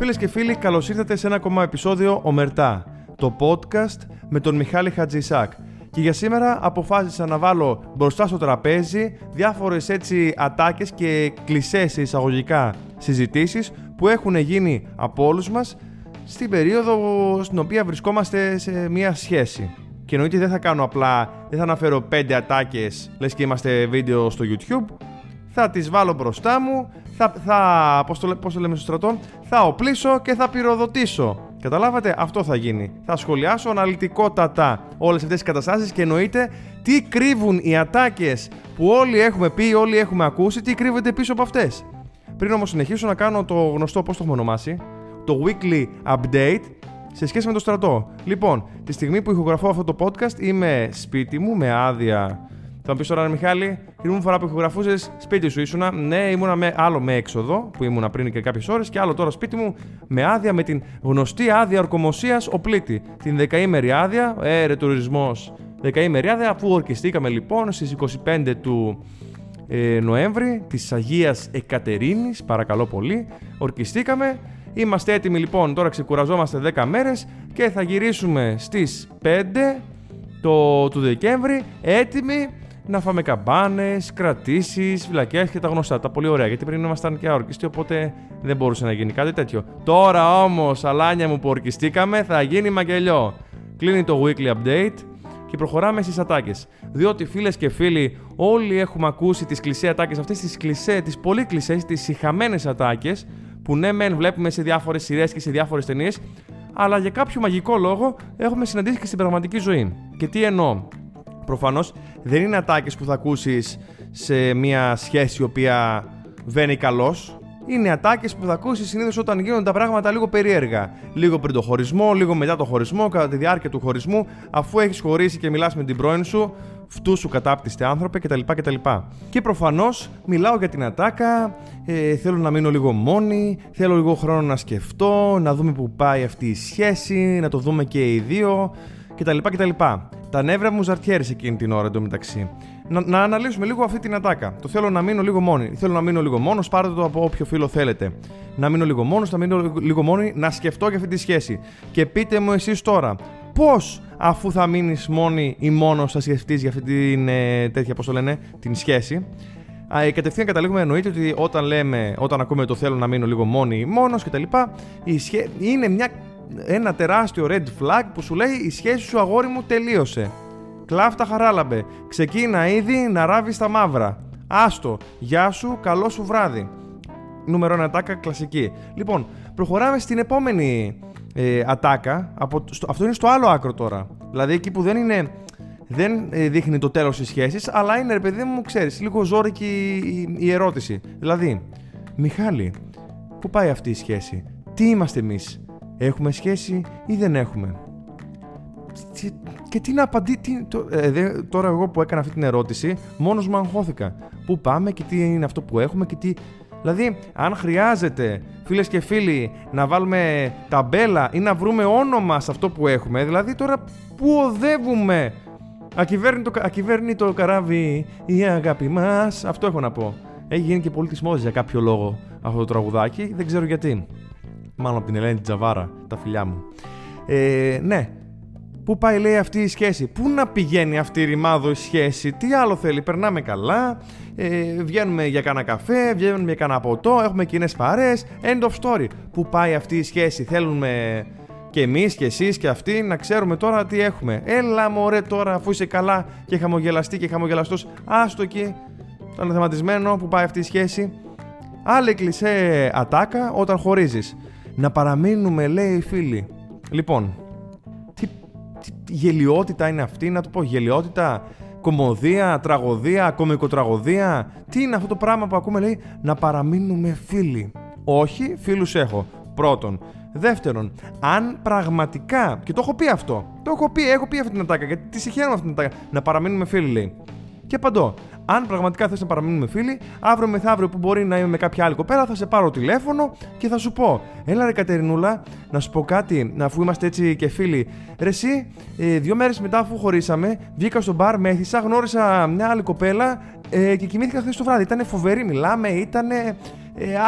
Φίλες και φίλοι, καλώς ήρθατε σε ένα ακόμα επεισόδιο Ομερτά, το podcast με τον Μιχάλη Χατζησάκ. Και για σήμερα αποφάσισα να βάλω μπροστά στο τραπέζι διάφορες έτσι ατάκες και κλισές εισαγωγικά συζητήσεις που έχουν γίνει από όλους μας στην περίοδο στην οποία βρισκόμαστε σε μια σχέση. Και εννοείται δεν θα κάνω απλά, δεν θα αναφέρω πέντε ατάκες λες και είμαστε βίντεο στο YouTube. Θα τις βάλω μπροστά μου, θα, θα πώς, το, πώς το λέμε στο στρατό, θα οπλίσω και θα πυροδοτήσω. Καταλάβατε, αυτό θα γίνει. Θα σχολιάσω αναλυτικότατα όλες αυτές τις καταστάσεις και εννοείται τι κρύβουν οι ατάκες που όλοι έχουμε πει, όλοι έχουμε ακούσει, τι κρύβεται πίσω από αυτές. Πριν όμως συνεχίσω να κάνω το γνωστό, πώς το έχουμε ονομάσει, το weekly update σε σχέση με το στρατό. Λοιπόν, τη στιγμή που ηχογραφώ αυτό το podcast είμαι σπίτι μου με άδεια. Θα μου πεις τώρα, Μιχάλη, την μου φορά που ηχογραφούσες σπίτι σου ήσουνα. Ναι, ήμουνα με, άλλο με έξοδο που ήμουνα πριν και κάποιες ώρες και άλλο τώρα σπίτι μου με άδεια με την γνωστή άδεια ορκομοσίας οπλίτη. Την δεκαήμερη άδεια, ε, τουρισμός. Δεκαήμερη άδεια, αφού ορκιστήκαμε λοιπόν στις 25 του ε, Νοέμβρη της Αγίας Εκατερίνης, παρακαλώ πολύ, ορκιστήκαμε Είμαστε έτοιμοι λοιπόν, τώρα ξεκουραζόμαστε 10 μέρες και θα γυρίσουμε στις 5 το, του Δεκέμβρη έτοιμοι να φάμε καμπάνες, κρατήσεις, φυλακές και τα γνωστά. Τα πολύ ωραία. Γιατί πριν ήμασταν και αορκιστοί, οπότε δεν μπορούσε να γίνει κάτι τέτοιο. Τώρα όμως, αλάνια μου που ορκιστήκαμε, θα γίνει μαγελιό. Κλείνει το weekly update και προχωράμε στις ατάκες. Διότι φίλες και φίλοι, όλοι έχουμε ακούσει τις κλεισέ ατάκες, αυτές τις κλεισέ, τις πολύ κλεισέ, τις συχαμένες ατάκες που ναι, μεν βλέπουμε σε διάφορες σειρές και σε διάφορες ταινίες, αλλά για κάποιο μαγικό λόγο έχουμε συναντήσει και στην πραγματική ζωή. Και τι εννοώ; Προφανώς δεν είναι ατάκες που θα ακούσεις σε μια σχέση η οποία βαίνει καλώ. Είναι ατάκες που θα ακούσεις συνήθως όταν γίνονται τα πράγματα λίγο περίεργα. Λίγο πριν το χωρισμό, λίγο μετά το χωρισμό, κατά τη διάρκεια του χωρισμού, αφού έχεις χωρίσει και μιλάς με την πρώην σου, φτού σου κατάπτυστε άνθρωπε κτλ. κτλ. Και προφανώς μιλάω για την ατάκα, ε, θέλω να μείνω λίγο μόνη, θέλω λίγο χρόνο να σκεφτώ, να δούμε που πάει αυτή η σχέση, να το δούμε και οι δύο κτλ. κτλ. Τα νεύρα μου ζαρτιέρησε εκείνη την ώρα εντωμεταξύ. Να, να αναλύσουμε λίγο αυτή την ατάκα. Το θέλω να μείνω λίγο μόνη. Θέλω να μείνω λίγο μόνος, πάρτε το από όποιο φίλο θέλετε. Να μείνω λίγο μόνος, να μείνω λίγο μόνη, να σκεφτώ για αυτή τη σχέση. Και πείτε μου εσείς τώρα, πώς αφού θα μείνεις μόνη ή μόνος θα σκεφτείς για αυτή την ε, τέτοια, πώς το λένε, την σχέση. Α, ε, κατευθείαν καταλήγουμε εννοείται ότι όταν λέμε, όταν ακούμε το θέλω να μείνω λίγο μόνη ή μόνος κτλ. Σχέ... Είναι μια, ένα τεράστιο red flag που σου λέει η σχέση σου αγόρι μου τελείωσε. Κλάφτα χαράλαμπε. Ξεκίνα ήδη να ράβεις τα μαύρα. Άστο. Γεια σου, καλό σου βράδυ. Νούμερο 1 ατάκα κλασική. Λοιπόν, προχωράμε στην επόμενη ε, ατάκα. Από, στο, αυτό είναι στο άλλο άκρο τώρα. Δηλαδή εκεί που δεν είναι. Δεν ε, δείχνει το τέλος της σχέσης, αλλά είναι ρε παιδί μου, ξέρεις, λίγο ζώρικη η, η, η ερώτηση. Δηλαδή, Μιχάλη, πού πάει αυτή η σχέση, τι είμαστε εμείς, έχουμε σχέση ή δεν έχουμε. Και τι να απαντήσει. Ε, τώρα, εγώ που έκανα αυτή την ερώτηση, μόνος μου αγχώθηκα. Πού πάμε και τι είναι αυτό που έχουμε και τι. Δηλαδή, αν χρειάζεται, φίλες και φίλοι, να βάλουμε ταμπέλα ή να βρούμε όνομα σε αυτό που έχουμε, δηλαδή τώρα πού οδεύουμε; Ακυβέρνητο, ακυβέρνητο καράβι η αγάπη μας. Αυτό έχω να πω. Έχει γίνει και πολύ τη για κάποιο λόγο αυτό το τραγουδάκι, δεν ξέρω γιατί. Μάλλον από την Ελένη Τζαβάρα, τα φιλιά μου. Ε, ναι, Πού πάει λέει αυτή η σχέση, πού να πηγαίνει αυτή η ρημάδο η σχέση, τι άλλο θέλει, περνάμε καλά, ε, βγαίνουμε για κάνα καφέ, βγαίνουμε για κάνα ποτό, έχουμε κοινές παρέ. End of story. Πού πάει αυτή η σχέση, θέλουμε και εμείς και εσείς και αυτοί να ξέρουμε τώρα τι έχουμε. Έλα μωρέ τώρα, αφού είσαι καλά και χαμογελαστή και χαμογελαστός, άστο εκεί. Το θεματισμένο που πάει αυτή η σχέση; Άλλη κλεισέ ατάκα όταν χωρίζεις. Να παραμείνουμε, λέει οι φίλοι. Λοιπόν, τι, τι γελιότητα είναι αυτή, να το πω γελιότητα κομμωδία, τραγωδία, κομικοτραγωδία. Τι είναι αυτό το πράγμα που ακούμε, λέει, να παραμείνουμε φίλοι. Όχι, φίλους έχω. Πρώτον. Δεύτερον, αν πραγματικά. Και το έχω πει αυτό. Το έχω πει, έχω πει αυτή την ατάκα. Γιατί τη συγχαίρω αυτή την ατάκα. Να παραμείνουμε φίλοι, λέει. Και απαντώ. Αν πραγματικά θες να παραμείνουμε φίλοι, αύριο μεθαύριο που μπορεί να είμαι με κάποια άλλη κοπέλα, θα σε πάρω τηλέφωνο και θα σου πω: Έλα, ρε Κατερινούλα, να σου πω κάτι, αφού είμαστε έτσι και φίλοι. Ρε, εσύ, ε, δύο μέρες μετά αφού χωρίσαμε, βγήκα στο μπαρ, μέθησα, γνώρισα μια άλλη κοπέλα ε, και κοιμήθηκα χθες το βράδυ. Ήταν φοβερή, μιλάμε, ήταν ε,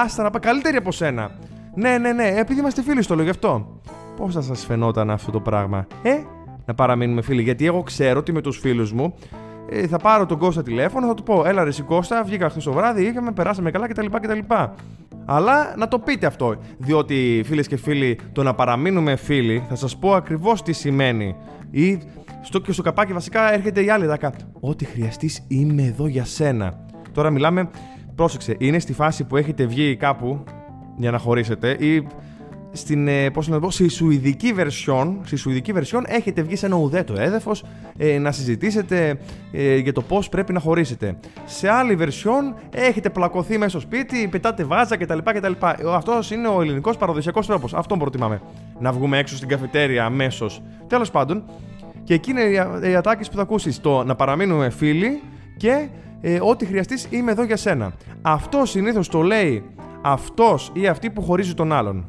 άστα να πάει καλύτερη από σένα. Ναι, ναι, ναι, επειδή είμαστε φίλοι στο λέω γι' αυτό. Πώς θα σας φαινόταν αυτό το πράγμα, Ε, να παραμείνουμε φίλοι. Γιατί εγώ ξέρω ότι με τους φίλους μου ε, θα πάρω τον Κώστα τηλέφωνο, θα του πω: Έλα, ρε, Κώστα, βγήκα χθες το βράδυ, είχαμε, περάσαμε καλά κτλ. κτλ. Αλλά να το πείτε αυτό. Διότι φίλες και φίλοι, το να παραμείνουμε φίλοι, θα σας πω ακριβώς τι σημαίνει. Ή στο, και στο καπάκι βασικά έρχεται η άλλη δάκα. Ό,τι χρειαστείς είμαι εδώ για σένα. Τώρα μιλάμε, πρόσεξε, είναι στη φάση που έχετε βγει κάπου για να χωρίσετε ή στην, ε, πώς να πω, στη σουηδική version, στη σουηδική version έχετε βγει σε ένα ουδέτο έδεφος ε, να συζητήσετε ε, για το πώς πρέπει να χωρίσετε. Σε άλλη version έχετε πλακωθεί μέσα στο σπίτι, πετάτε βάζα κτλ. κτλ. Αυτός είναι ο ελληνικός παραδοσιακός τρόπος. Αυτόν προτιμάμε. Να βγούμε έξω στην καφετέρια αμέσως. Τέλος πάντων, και εκεί είναι οι ατάκες που θα ακούσεις. Το να παραμείνουμε φίλοι και ε, ό,τι χρειαστείς είμαι εδώ για σένα. Αυτό συνήθως το λέει αυτός ή αυτή που χωρίζει τον άλλον.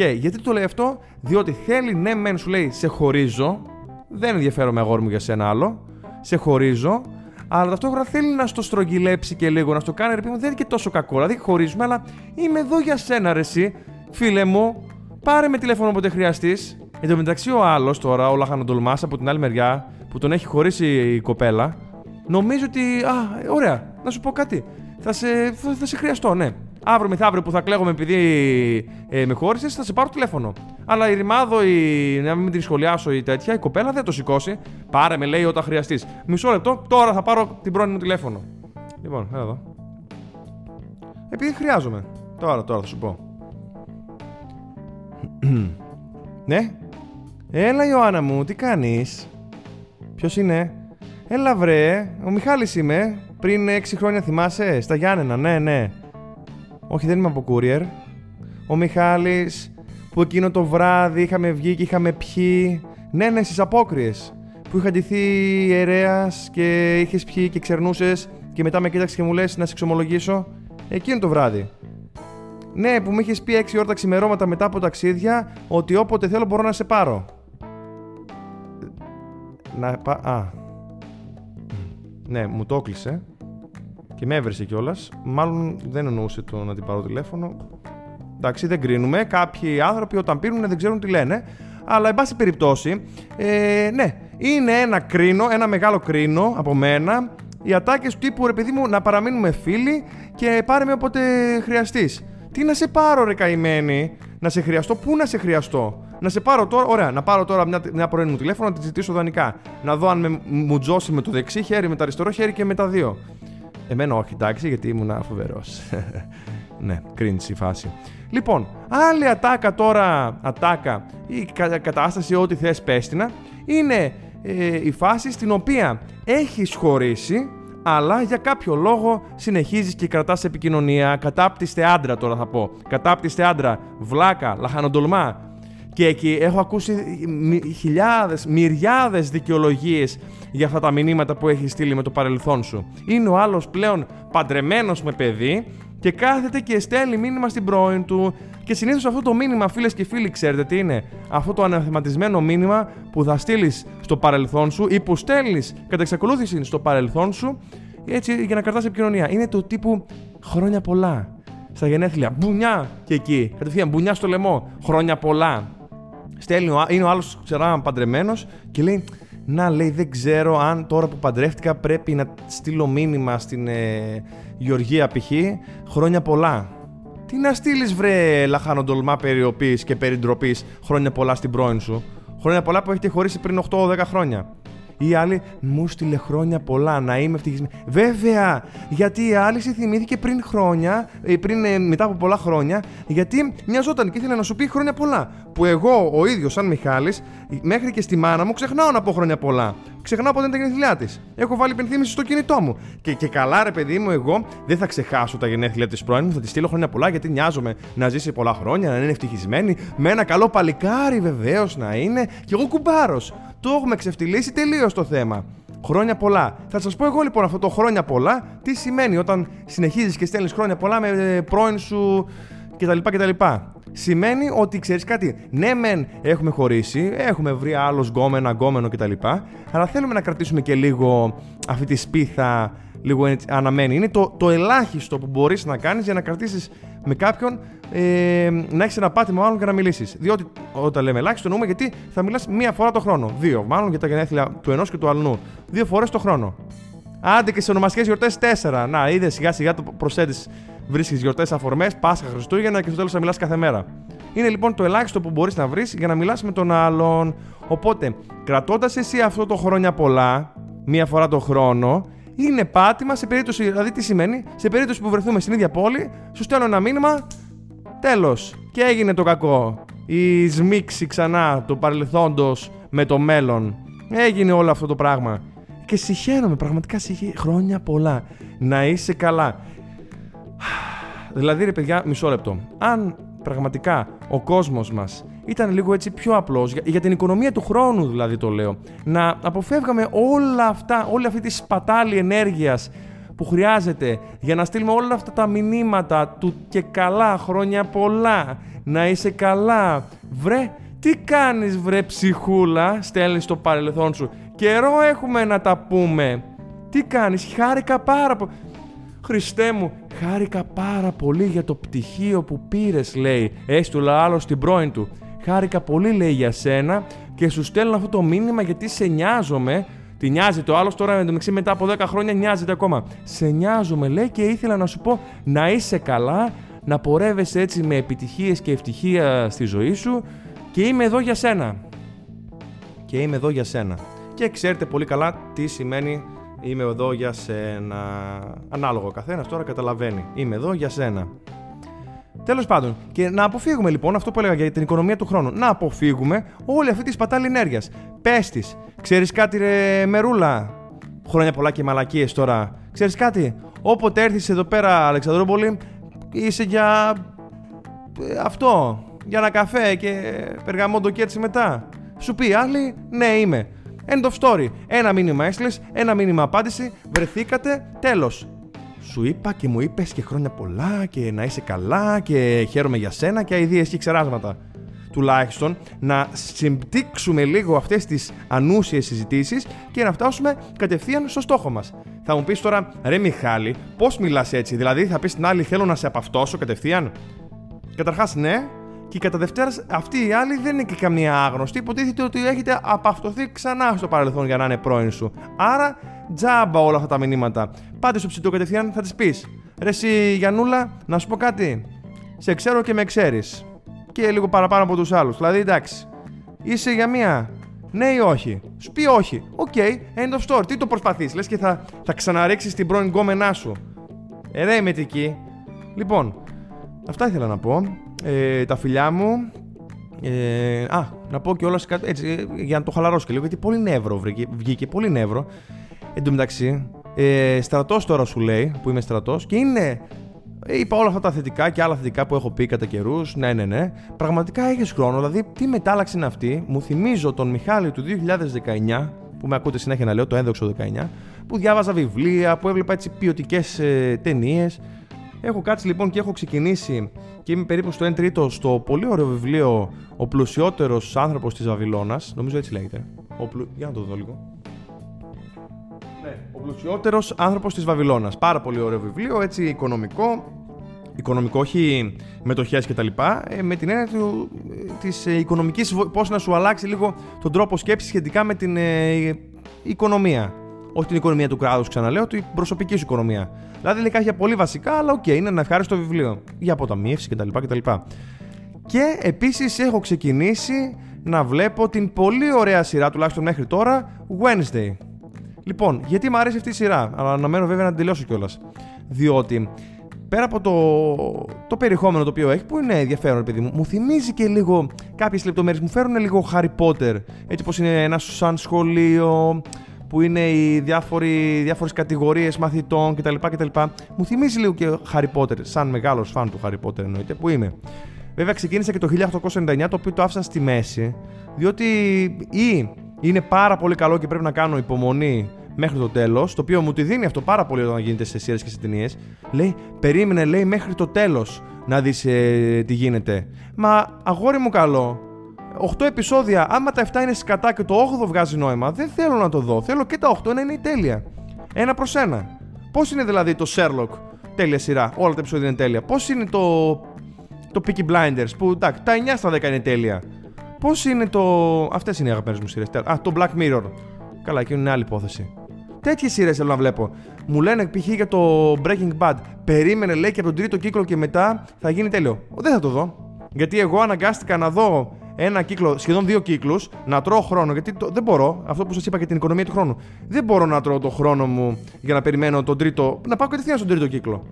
Και γιατί το λέει αυτό, διότι θέλει ναι, μεν σου λέει σε χωρίζω, δεν ενδιαφέρομαι αγόρι μου για σένα άλλο, σε χωρίζω, αλλά ταυτόχρονα θέλει να στο στρογγυλέψει και λίγο, να στο κάνει ρε μου, δεν είναι και τόσο κακό. Δηλαδή χωρίζουμε, αλλά είμαι εδώ για σένα, ρε, εσύ, φίλε μου, πάρε με τηλέφωνο όποτε χρειαστείς. Εν τω μεταξύ, ο άλλος τώρα, ο Λαχανοτολμάς από την άλλη μεριά, που τον έχει χωρίσει η κοπέλα, νομίζω ότι. Α, ωραία, να σου πω κάτι. Θα σε, θα, θα σε χρειαστώ, ναι αύριο μεθαύριο που θα κλαίγομαι επειδή ε, με χώρισες, θα σε πάρω τηλέφωνο. Αλλά η ρημάδο, η, να μην την σχολιάσω ή τέτοια, η κοπέλα δεν το σηκώσει. Πάρε με, λέει όταν χρειαστείς. Μισό λεπτό, τώρα θα πάρω την πρώην μου τηλέφωνο. Λοιπόν, έλα εδώ. Επειδή χρειάζομαι. Τώρα, τώρα θα σου πω. ναι. Έλα Ιωάννα μου, τι κάνεις; Ποιος είναι; Έλα βρε, ο Μιχάλης είμαι. Πριν 6 χρόνια θυμάσαι, στα Γιάννενα, ναι, ναι. Όχι, δεν είμαι από courier. Ο Μιχάλης που εκείνο το βράδυ είχαμε βγει και είχαμε πιει. Ναι, ναι, στις απόκριες. Που είχα ντυθεί ιερέας και είχες πιει και ξερνούσες και μετά με κοίταξες και μου λες να σε εξομολογήσω. Εκείνο το βράδυ. Ναι, που μου είχες πει 6 ώρα τα ξημερώματα μετά από ταξίδια ότι όποτε θέλω μπορώ να σε πάρω. Να πα. Α. Ναι, μου το έκλεισε και με έβρισε κιόλας. Μάλλον δεν εννοούσε το να την πάρω τηλέφωνο. Εντάξει, δεν κρίνουμε. Κάποιοι άνθρωποι όταν πίνουν δεν ξέρουν τι λένε. Αλλά, εν πάση περιπτώσει, ε, ναι, είναι ένα κρίνο, ένα μεγάλο κρίνο από μένα. Οι ατάκες του τύπου ρε παιδί μου να παραμείνουμε φίλοι και πάρε με όποτε χρειαστείς. Τι να σε πάρω, ρε καημένη, να σε χρειαστώ, πού να σε χρειαστώ; Να σε πάρω τώρα, ωραία, να πάρω τώρα μια, μια πρώην μου τηλέφωνο να τη ζητήσω δανεικά. Να δω αν με, μου τζώσει με το δεξί χέρι, με το αριστερό χέρι και με τα δύο. Εμένα όχι, εντάξει, γιατί ήμουν φοβερός. ναι, cringe η φάση. Λοιπόν, άλλη ατάκα τώρα, ατάκα. Ή κατάσταση, ό,τι θες πέστηνα, είναι ε, η φάση στην οποία έχεις χωρίσει, αλλά για κάποιο λόγο συνεχίζεις και κρατάς επικοινωνία, κατάπτυστε άντρα τώρα θα πω, κατάπτυστε άντρα, βλάκα, λαχανοντολμά, και εκεί έχω ακούσει χιλιάδες, μυριάδες δικαιολογίες για αυτά τα μηνύματα που έχεις στείλει με το παρελθόν σου. Είναι ο άλλος πλέον παντρεμένος με παιδί και κάθεται και στέλνει μήνυμα στην πρώην του. Και συνήθως αυτό το μήνυμα, φίλες και φίλοι, ξέρετε τι είναι; Αυτό το αναθεματισμένο μήνυμα που θα στείλεις στο παρελθόν σου ή που στέλνεις κατά εξακολούθηση στο παρελθόν σου έτσι για να κρατάς επικοινωνία. Είναι το τύπου χρόνια πολλά. Στα γενέθλια, μπουνιά και εκεί. Κατευθείαν μπουνιά στο λαιμό. Χρόνια πολλά. Στέλνει, είναι ο άλλος, ξέρω, παντρεμένος και λέει: Να, λέει, δεν ξέρω αν τώρα που παντρεύτηκα πρέπει να στείλω μήνυμα στην ε, Γεωργία π.χ. Χρόνια πολλά. Τι να στείλεις, βρε λαχανοντολμά περιοπής και περιτροπής χρόνια πολλά στην πρώην σου. Χρόνια πολλά που έχετε χωρίσει πριν 8-10 χρόνια. Ή η άλλη μου στείλε χρόνια πολλά, να είμαι ευτυχισμένη. Βέβαια, γιατί η άλλη σε θυμήθηκε πριν χρόνια, ε, πριν, ε, μετά από πολλά χρόνια, γιατί μοιαζόταν και ήθελε να σου πει χρόνια πολλά. Που εγώ ο ίδιος, σαν Μιχάλης, μέχρι και στη μάνα μου ξεχνάω να πω χρόνια πολλά. Ξεχνάω πότε είναι τα γενέθλιά της. Έχω βάλει υπενθύμηση στο κινητό μου. Και, και καλά, ρε παιδί μου, εγώ δεν θα ξεχάσω τα γενέθλια της πρώην μου. Θα της στείλω χρόνια πολλά γιατί νοιάζομαι να ζήσει πολλά χρόνια, να είναι ευτυχισμένη. Με ένα καλό παλικάρι βεβαίως να είναι. Και εγώ κουμπάρος. Το έχουμε ξεφτυλίσει τελείως το θέμα. Χρόνια πολλά. Θα σας πω εγώ λοιπόν αυτό το χρόνια πολλά τι σημαίνει όταν συνεχίζεις και στέλνεις χρόνια πολλά με ε, πρώην σου κτλ. κτλ. Σημαίνει ότι ξέρεις κάτι. Ναι, μεν έχουμε χωρίσει, έχουμε βρει άλλο γκόμενα, γκόμενο κτλ. Αλλά θέλουμε να κρατήσουμε και λίγο αυτή τη σπίθα λίγο έτσι, αναμένει. Είναι το, το ελάχιστο που μπορείς να κάνεις για να κρατήσεις με κάποιον ε, να έχεις ένα πάτημα μάλλον και να μιλήσεις. Διότι όταν λέμε ελάχιστο, εννοούμε γιατί θα μιλάς μία φορά το χρόνο. Δύο, μάλλον για τα γενέθλια του ενός και του αλλού. Δύο φορές το χρόνο. Άντε και σε ονομαστικές γιορτές τέσσερα. Να, είδε σιγά σιγά το προσθέτεις. Βρίσκεις γιορτές αφορμές, Πάσχα, Χριστούγεννα και στο τέλος θα μιλάς κάθε μέρα. Είναι λοιπόν το ελάχιστο που μπορείς να βρεις για να μιλάς με τον άλλον. Οπότε, κρατώντας εσύ αυτό το χρόνια πολλά, μία φορά το χρόνο, είναι πάτημα σε περίπτωση. Δηλαδή, τι σημαίνει, σε περίπτωση που βρεθούμε στην ίδια πόλη, σου στέλνω ένα μήνυμα. Τέλος. Και έγινε το κακό. Η σμίξη ξανά του παρελθόντος με το μέλλον. Έγινε όλο αυτό το πράγμα. Και συγχαίρομαι, πραγματικά συγχαίρομαι. Χρόνια πολλά. Να είσαι καλά. Δηλαδή, ρε παιδιά, μισό λεπτό. Αν πραγματικά ο κόσμος μας ήταν λίγο έτσι πιο απλός, για, την οικονομία του χρόνου δηλαδή το λέω, να αποφεύγαμε όλα αυτά, όλη αυτή τη σπατάλη ενέργειας που χρειάζεται για να στείλουμε όλα αυτά τα μηνύματα του και καλά χρόνια πολλά, να είσαι καλά. Βρε, τι κάνεις βρε ψυχούλα, στέλνεις στο παρελθόν σου. Καιρό έχουμε να τα πούμε. Τι κάνεις, χάρηκα πάρα πολύ. Χριστέ μου, χάρηκα πάρα πολύ για το πτυχίο που πήρες, λέει. Έστειλα άλλο στην πρώην του. Χάρηκα πολύ, λέει, για σένα και σου στέλνω αυτό το μήνυμα γιατί σε νοιάζομαι. Τη νοιάζει το άλλος τώρα με το μετά από 10 χρόνια νοιάζεται ακόμα. Σε νοιάζομαι, λέει, και ήθελα να σου πω να είσαι καλά, να πορεύεσαι έτσι με επιτυχίες και ευτυχία στη ζωή σου και είμαι εδώ για σένα. Και είμαι εδώ για σένα. Και ξέρετε πολύ καλά τι σημαίνει Είμαι εδώ για σένα. Ανάλογο ο καθένας τώρα καταλαβαίνει. Είμαι εδώ για σένα. Τέλος πάντων, και να αποφύγουμε λοιπόν αυτό που έλεγα για την οικονομία του χρόνου. Να αποφύγουμε όλη αυτή τη σπατάλη ενέργειας. Πες της, ξέρεις κάτι, ρε Μερούλα; Χρόνια πολλά και μαλακίες τώρα. Ξέρεις κάτι, όποτε έρθεις εδώ πέρα, Αλεξανδρούπολη, είσαι για. Ε, αυτό. Για ένα καφέ και περγαμόντο και έτσι μετά. Σου πει άλλη, ναι είμαι. End of story. Ένα μήνυμα έστειλες, ένα μήνυμα απάντηση, βρεθήκατε, τέλος. Σου είπα και μου είπες και χρόνια πολλά και να είσαι καλά και χαίρομαι για σένα και αειδίε και ξεράσματα. Τουλάχιστον να συμπτύξουμε λίγο αυτές τις ανούσιες συζητήσεις και να φτάσουμε κατευθείαν στο στόχο μας. Θα μου πεις τώρα, ρε Μιχάλη, πώς μιλάς έτσι, δηλαδή θα πεις στην άλλη, θέλω να σε απαυτώσω κατευθείαν. Καταρχάς, ναι, και κατά δεύτερον, αυτή η άλλη δεν είναι και καμία άγνωστη. Υποτίθεται ότι έχετε απαυτωθεί ξανά στο παρελθόν για να είναι πρώην σου. Άρα, τζάμπα όλα αυτά τα μηνύματα. Πάτε στο ψητό κατευθείαν, θα τη πεις. Ρε, εσύ Γιαννούλα, να σου πω κάτι. Σε ξέρω και με ξέρεις. Και λίγο παραπάνω από τους άλλους. Δηλαδή, εντάξει. Είσαι για μία. Ναι ή όχι. Σου πει όχι. Ok, okay, end of story. Τι το προσπαθείς, λες και θα, θα ξαναρίξεις την πρώην γκόμενά σου. Ε, ρε, Λοιπόν, αυτά ήθελα να πω ε, τα φιλιά μου. Ε, α, να πω και όλα έτσι, για να το χαλαρώσω και λίγο, γιατί πολύ νεύρο βγήκε, βγήκε πολύ νεύρο. Εν τω μεταξύ, ε, στρατός τώρα σου λέει, που είμαι στρατός, και είναι. Ε, είπα όλα αυτά τα θετικά και άλλα θετικά που έχω πει κατά καιρούς. Ναι, ναι, ναι. Πραγματικά έχεις χρόνο. Δηλαδή, τι μετάλλαξη είναι αυτή. Μου θυμίζω τον Μιχάλη του 2019, που με ακούτε συνέχεια να λέω, το ένδοξο 19, που διάβαζα βιβλία, που έβλεπα έτσι ποιοτικές ε, ταινίες. Έχω κάτσει λοιπόν και έχω ξεκινήσει και είμαι περίπου στο 1 τρίτο στο πολύ ωραίο βιβλίο Ο πλουσιότερος άνθρωπος της Βαβυλώνας. Νομίζω έτσι λέγεται. Ο πλου... Για να το δω λίγο. Ναι, ο πλουσιότερος άνθρωπος της Βαβυλώνας. Πάρα πολύ ωραίο βιβλίο, έτσι οικονομικό. Οικονομικό, όχι μετοχές κτλ. Ε, με την έννοια της ε, οικονομικής, πώς να σου αλλάξει λίγο τον τρόπο σκέψης σχετικά με την ε, οικονομία όχι την οικονομία του κράτους, ξαναλέω, την προσωπική σου οικονομία. Δηλαδή λέει κάποια πολύ βασικά, αλλά ok, okay, είναι ένα ευχάριστο βιβλίο. Για αποταμίευση κτλ. κτλ. Και επίσης έχω ξεκινήσει να βλέπω την πολύ ωραία σειρά, τουλάχιστον μέχρι τώρα, Wednesday. Λοιπόν, γιατί μου αρέσει αυτή η σειρά, αλλά αναμένω βέβαια να την τελειώσω κιόλας. Διότι πέρα από το, το περιεχόμενο το οποίο έχει, που είναι ενδιαφέρον, παιδί μου, μου θυμίζει και λίγο κάποιες λεπτομέρειες. Μου φέρουν λίγο Harry Potter. Έτσι πως είναι ένα σαν σχολείο, που είναι οι διάφοροι, διάφορες κατηγορίες μαθητών κτλ, κτλ. Μου θυμίζει λίγο και Harry Potter, σαν μεγάλος φαν του Harry Potter εννοείται, που είμαι. Βέβαια ξεκίνησα και το 1899, το οποίο το άφησα στη μέση, διότι ή είναι πάρα πολύ καλό και πρέπει να κάνω υπομονή μέχρι το τέλος, το οποίο μου τη δίνει αυτό πάρα πολύ όταν γίνεται σε σειρές και σε ταινίες. Λέει, περίμενε, λέει, μέχρι το τέλος να δεις ε, τι γίνεται. Μα αγόρι μου καλό, 8 επεισόδια, άμα τα 7 είναι σκατά και το 8ο βγάζει νόημα, δεν θέλω να το δω. Θέλω και τα 8 να είναι τέλεια. Ένα προς ένα. Πώς είναι δηλαδή το Sherlock, τέλεια σειρά, όλα τα επεισόδια είναι τέλεια. Πώς είναι το, το Peaky Blinders, που εντάξει, τα 9 στα 10 είναι τέλεια. Πώς είναι το. Αυτές είναι οι αγαπημένες μου σειρές. Α, το Black Mirror. Καλά, εκεί είναι άλλη υπόθεση. Τέτοιες σειρές θέλω να βλέπω. Μου λένε π.χ. για το Breaking Bad. Περίμενε, λέει, και από τον τρίτο κύκλο και μετά θα γίνει τέλειο. Δεν θα το δω. Γιατί εγώ αναγκάστηκα να δω ένα κύκλο, σχεδόν δύο κύκλους, να τρώω χρόνο. Γιατί το, δεν μπορώ, αυτό που σας είπα για την οικονομία του χρόνου. Δεν μπορώ να τρώω το χρόνο μου για να περιμένω τον τρίτο. Να πάω κατευθείαν στον τρίτο κύκλο.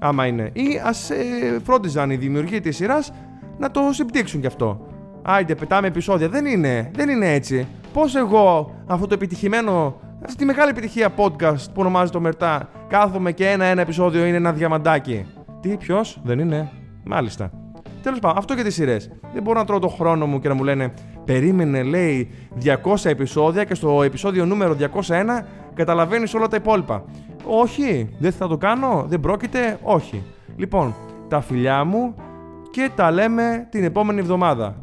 Άμα είναι. Ή ας ε, φρόντιζαν οι δημιουργοί της σειράς να το συμπτύξουν κι αυτό. Άιντε, πετάμε επεισόδια. Δεν είναι, δεν είναι έτσι. Πώς εγώ αυτό το επιτυχημένο, αυτή τη μεγάλη επιτυχία podcast που ονομάζεται Μερτά, κάθομαι και ένα-ένα επεισόδιο είναι ένα διαμαντάκι. Τι, ποιος, δεν είναι. Μάλιστα. Τέλος πάντων, αυτό για τις σειρές. Δεν μπορώ να τρώω το χρόνο μου και να μου λένε Περίμενε, λέει, 200 επεισόδια και στο επεισόδιο νούμερο 201 καταλαβαίνεις όλα τα υπόλοιπα. Όχι, δεν θα το κάνω, δεν πρόκειται, όχι. Λοιπόν, τα φιλιά μου και τα λέμε την επόμενη εβδομάδα.